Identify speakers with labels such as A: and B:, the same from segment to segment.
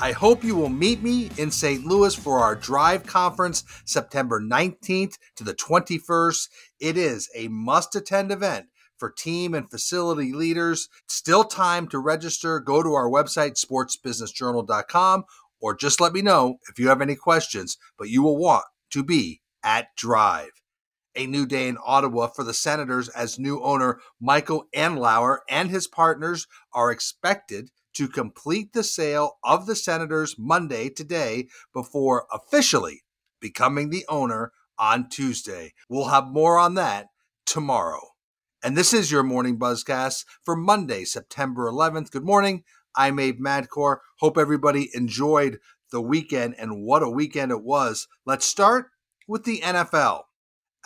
A: I hope you will meet me in St. Louis for our Drive Conference September 19th to the 21st. It is a must attend event for team and facility leaders. Still time to register. Go to our website, sportsbusinessjournal.com, or just let me know if you have any questions, but you will want to be at Drive. A new day in Ottawa for the Senators as new owner Michael Andlauer and his partners are expected to complete the sale of the Senators Monday today before officially becoming the owner on Tuesday. We'll have more on that tomorrow. And this is your morning buzzcast for Monday, September 11th. Good morning. I'm Abe Madkour. Hope everybody enjoyed the weekend and what a weekend it was. Let's start with the NFL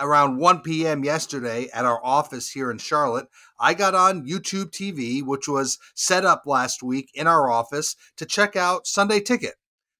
A: around 1 p.m. yesterday at our office here in Charlotte, I got on YouTube TV, which was set up last week in our office to check out Sunday Ticket.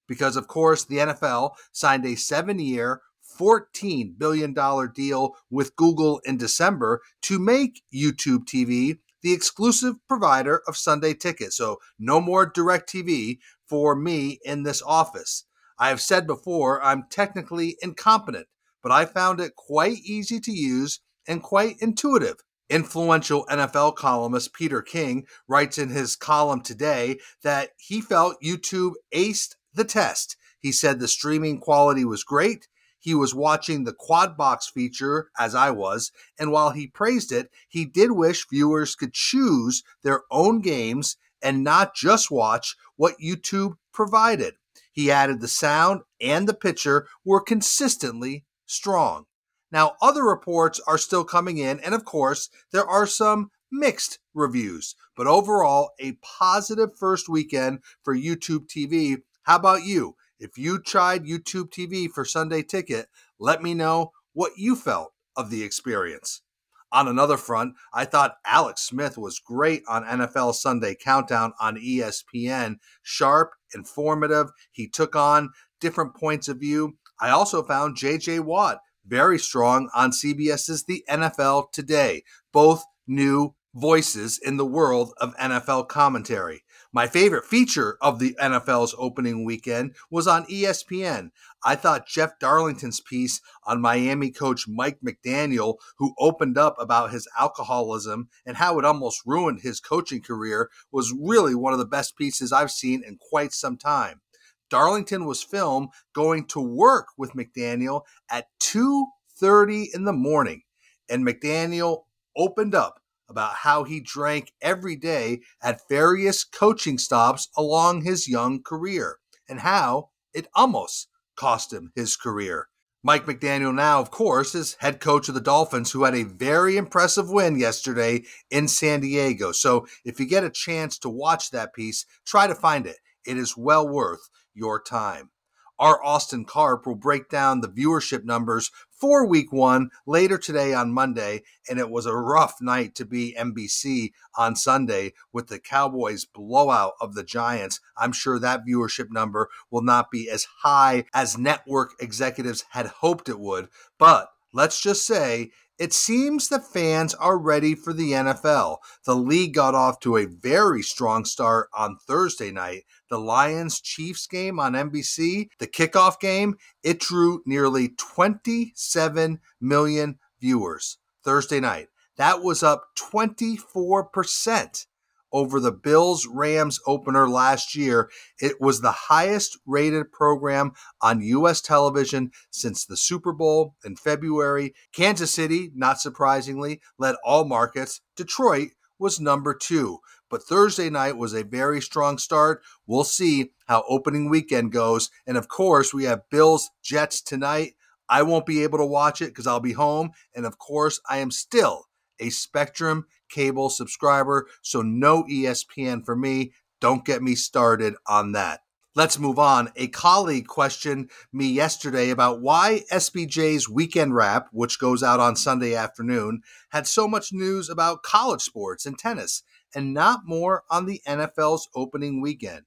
A: Because, of course, the NFL signed a seven year, $14 billion deal with Google in December to make YouTube TV the exclusive provider of Sunday Ticket. So, no more DirecTV for me in this office. I have said before, I'm technically incompetent but I found it quite easy to use and quite intuitive. Influential NFL columnist Peter King writes in his column today that he felt YouTube aced the test. He said the streaming quality was great. He was watching the quad box feature as I was, and while he praised it, he did wish viewers could choose their own games and not just watch what YouTube provided. He added the sound and the picture were consistently strong. Now, other reports are still coming in, and of course, there are some mixed reviews, but overall, a positive first weekend for YouTube TV. How about you? If you tried YouTube TV for Sunday Ticket, let me know what you felt of the experience. On another front, I thought Alex Smith was great on NFL Sunday Countdown on ESPN. Sharp, informative. He took on different points of view. I also found JJ Watt very strong on CBS's The NFL Today, both new voices in the world of NFL commentary. My favorite feature of the NFL's opening weekend was on ESPN. I thought Jeff Darlington's piece on Miami coach Mike McDaniel, who opened up about his alcoholism and how it almost ruined his coaching career, was really one of the best pieces I've seen in quite some time. Darlington was filmed going to work with McDaniel at 2:30 in the morning and McDaniel opened up about how he drank every day at various coaching stops along his young career and how it almost cost him his career. Mike McDaniel now, of course, is head coach of the Dolphins, who had a very impressive win yesterday in San Diego. So if you get a chance to watch that piece, try to find it. It is well worth your time. Our Austin Karp will break down the viewership numbers for week one later today on Monday. And it was a rough night to be NBC on Sunday with the Cowboys blowout of the Giants. I'm sure that viewership number will not be as high as network executives had hoped it would. But let's just say it seems the fans are ready for the NFL. The league got off to a very strong start on Thursday night. The Lions Chiefs game on NBC, the kickoff game, it drew nearly 27 million viewers Thursday night. That was up 24% over the Bills Rams opener last year. It was the highest rated program on U.S. television since the Super Bowl in February. Kansas City, not surprisingly, led all markets. Detroit was number two. But Thursday night was a very strong start. We'll see how opening weekend goes. And of course, we have Bills Jets tonight. I won't be able to watch it because I'll be home. And of course, I am still a Spectrum cable subscriber, so no ESPN for me. Don't get me started on that. Let's move on. A colleague questioned me yesterday about why SBJ's Weekend Wrap, which goes out on Sunday afternoon, had so much news about college sports and tennis and not more on the NFL's opening weekend.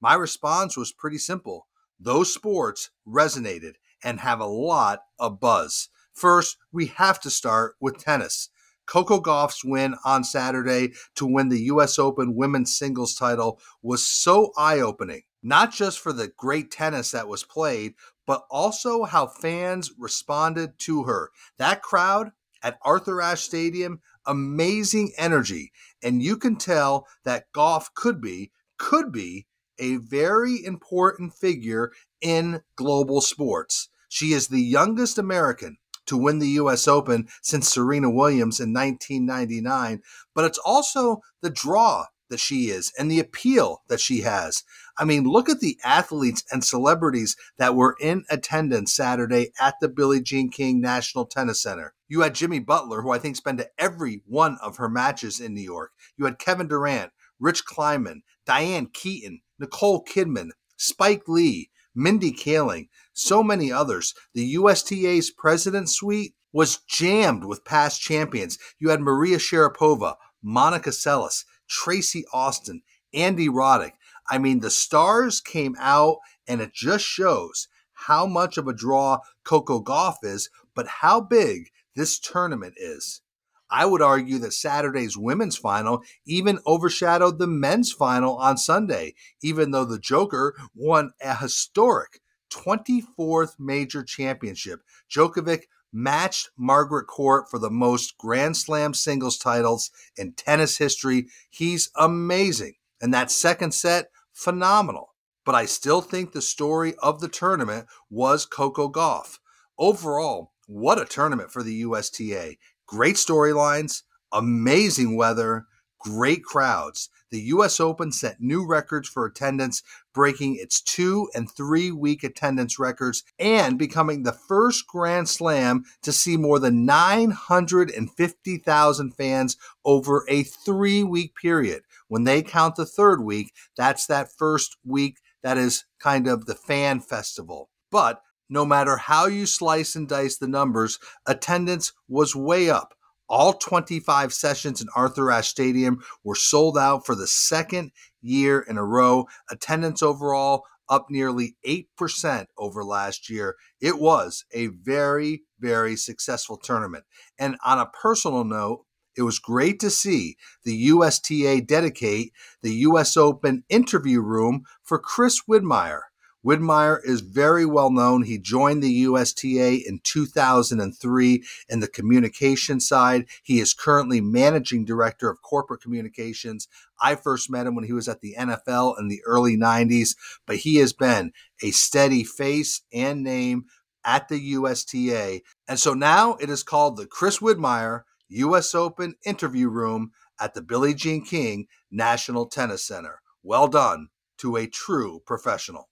A: My response was pretty simple. Those sports resonated and have a lot of buzz. First, we have to start with tennis. Coco Gauff's win on Saturday to win the US Open women's singles title was so eye opening. not just for the great tennis that was played, but also how fans responded to her. That crowd at Arthur Ashe Stadium, amazing energy. And you can tell that Gauff could be, could be a very important figure in global sports. She is the youngest American to win the US Open since Serena Williams in 1999, but it's also the draw that she is and the appeal that she has. I mean, look at the athletes and celebrities that were in attendance Saturday at the Billie Jean King National Tennis Center. You had Jimmy Butler, who I think spent every one of her matches in New York. You had Kevin Durant, Rich Kleiman, Diane Keaton, Nicole Kidman, Spike Lee, Mindy Kaling, so many others. The USTA's President Suite was jammed with past champions. You had Maria Sharapova, Monica Seles, Tracy Austin, Andy Roddick. I mean, the stars came out, and it just shows how much of a draw Coco Gauff is, but how big this tournament is. I would argue that Saturday's women's final even overshadowed the men's final on Sunday, even though the Joker won a historic 24th major championship. Djokovic matched Margaret Court for the most Grand Slam singles titles in tennis history. He's amazing. And that second set, phenomenal. But I still think the story of the tournament was Coco Gauff. Overall, what a tournament for the USTA. Great storylines, amazing weather, great crowds. The US Open set new records for attendance, breaking its two and three week attendance records and becoming the first Grand Slam to see more than 950,000 fans over a three week period. When they count the third week, that's that first week that is kind of the fan festival. But no matter how you slice and dice the numbers, attendance was way up. All 25 sessions in Arthur Ashe Stadium were sold out for the second year in a row. Attendance overall up nearly 8% over last year. It was a very, very successful tournament. And on a personal note, it was great to see the USTA dedicate the US Open interview room for Chris Widmaier. Widmaier is very well known. He joined the USTA in 2003 in the communication side. He is currently managing director of corporate communications. I first met him when he was at the NFL in the early 90s, but he has been a steady face and name at the USTA. And so now it is called the Chris Widmaier U.S. Open interview room at the Billie Jean King National Tennis Center. Well done to a true professional.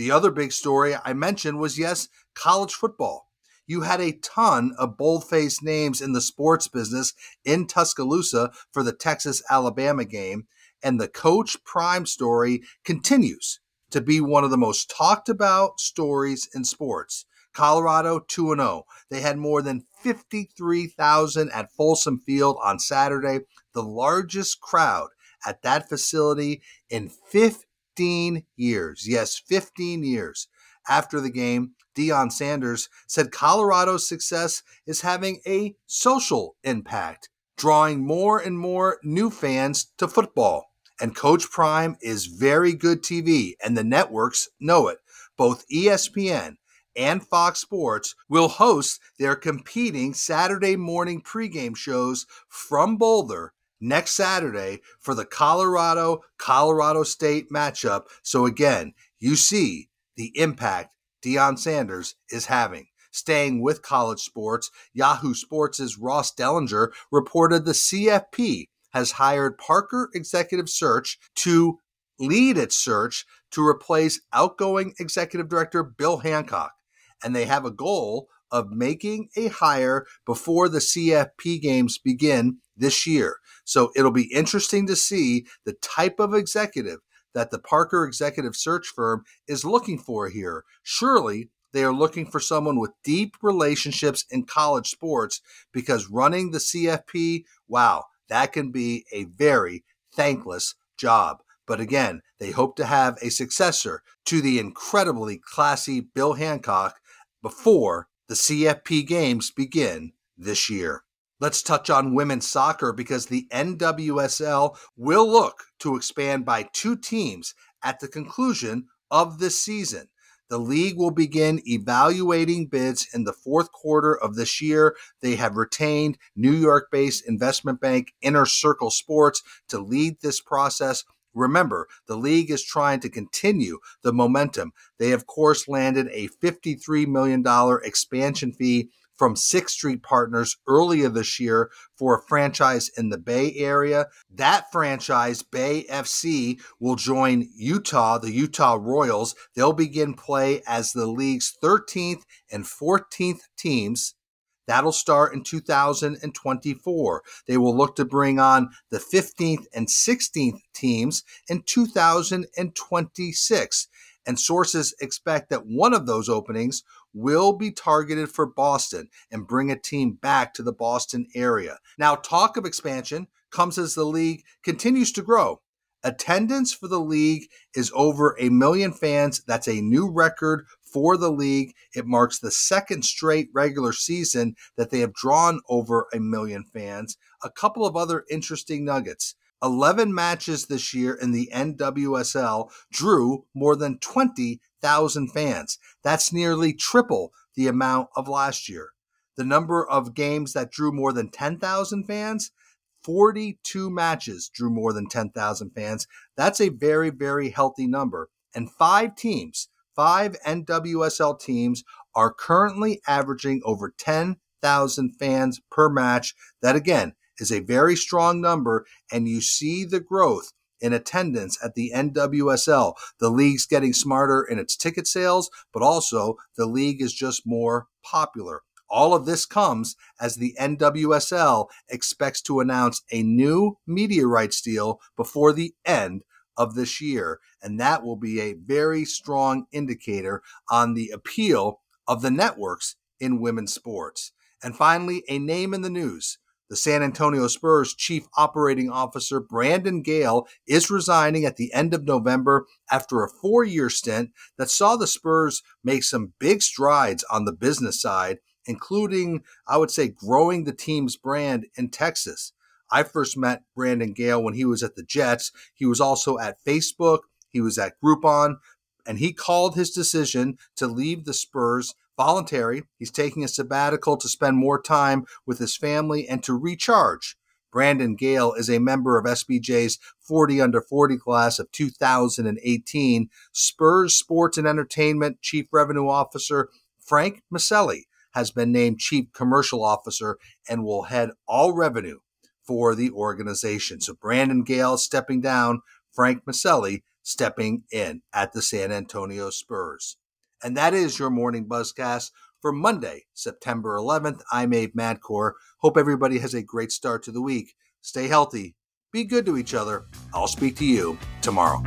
A: The other big story I mentioned was yes, college football. You had a ton of bold faced names in the sports business in Tuscaloosa for the Texas Alabama game, and the Coach Prime story continues to be one of the most talked about stories in sports. Colorado 2 0. They had more than 53,000 at Folsom Field on Saturday, the largest crowd at that facility in 15 15 years. Yes, 15 years. After the game, Deion Sanders said Colorado's success is having a social impact, drawing more and more new fans to football. And Coach Prime is very good TV, and the networks know it. Both ESPN and Fox Sports will host their competing Saturday morning pregame shows from Boulder next Saturday for the Colorado Colorado State matchup. So again, you see the impact Deion Sanders is having. Staying with college sports, Yahoo Sports' Ross Dellenger reported the CFP has hired Parker Executive Search to lead its search to replace outgoing executive director Bill Hancock. And they have a goal of making a hire before the CFP games begin this year. So it'll be interesting to see the type of executive that the Parker executive search firm is looking for here. Surely they are looking for someone with deep relationships in college sports because running the CFP, wow, that can be a very thankless job. But again, they hope to have a successor to the incredibly classy Bill Hancock before the CFP games begin this year. Let's touch on women's soccer because the NWSL will look to expand by two teams at the conclusion of this season. The league will begin evaluating bids in the fourth quarter of this year. They have retained New York based investment bank Inner Circle Sports to lead this process. Remember, the league is trying to continue the momentum. They, of course, landed a $53 million expansion fee from Sixth Street Partners earlier this year for a franchise in the Bay Area. That franchise, Bay FC, will join Utah, the Utah Royals. They'll begin play as the league's 13th and 14th teams. That'll start in 2024. They will look to bring on the 15th and 16th teams in 2026 and sources expect that one of those openings will be targeted for Boston and bring a team back to the Boston area. Now, talk of expansion comes as the league continues to grow. Attendance for the league is over a million fans. That's a new record for the league. It marks the second straight regular season that they have drawn over a million fans. A couple of other interesting nuggets. 11 matches this year in the NWSL drew more than 20,000 fans. That's nearly triple the amount of last year. The number of games that drew more than 10,000 fans, 42 matches drew more than 10,000 fans. That's a very, very healthy number. And five teams, five NWSL teams, are currently averaging over 10,000 fans per match. That again is a very strong number, and you see the growth in attendance at the NWSL. The league's getting smarter in its ticket sales, but also the league is just more popular. All of this comes as the NWSL expects to announce a new media rights deal before the end of this year. And that will be a very strong indicator on the appeal of the networks in women's sports. And finally, a name in the news. The San Antonio Spurs chief operating officer Brandon Gale is resigning at the end of November after a four year stint that saw the Spurs make some big strides on the business side, including, I would say, growing the team's brand in Texas. I first met Brandon Gale when he was at the Jets. He was also at Facebook, he was at Groupon, and he called his decision to leave the Spurs voluntary. He's taking a sabbatical to spend more time with his family and to recharge. Brandon Gale is a member of SBJ's 40 under 40 class of 2018. Spurs Sports and Entertainment Chief Revenue Officer Frank Miceli has been named Chief Commercial Officer and will head all revenue for the organization. So Brandon Gale stepping down, Frank Miceli stepping in at the San Antonio Spurs. And that is your morning buzzcast for Monday, September 11th. I'm Abe Madkour. Hope everybody has a great start to the week. Stay healthy, be good to each other. I'll speak to you tomorrow.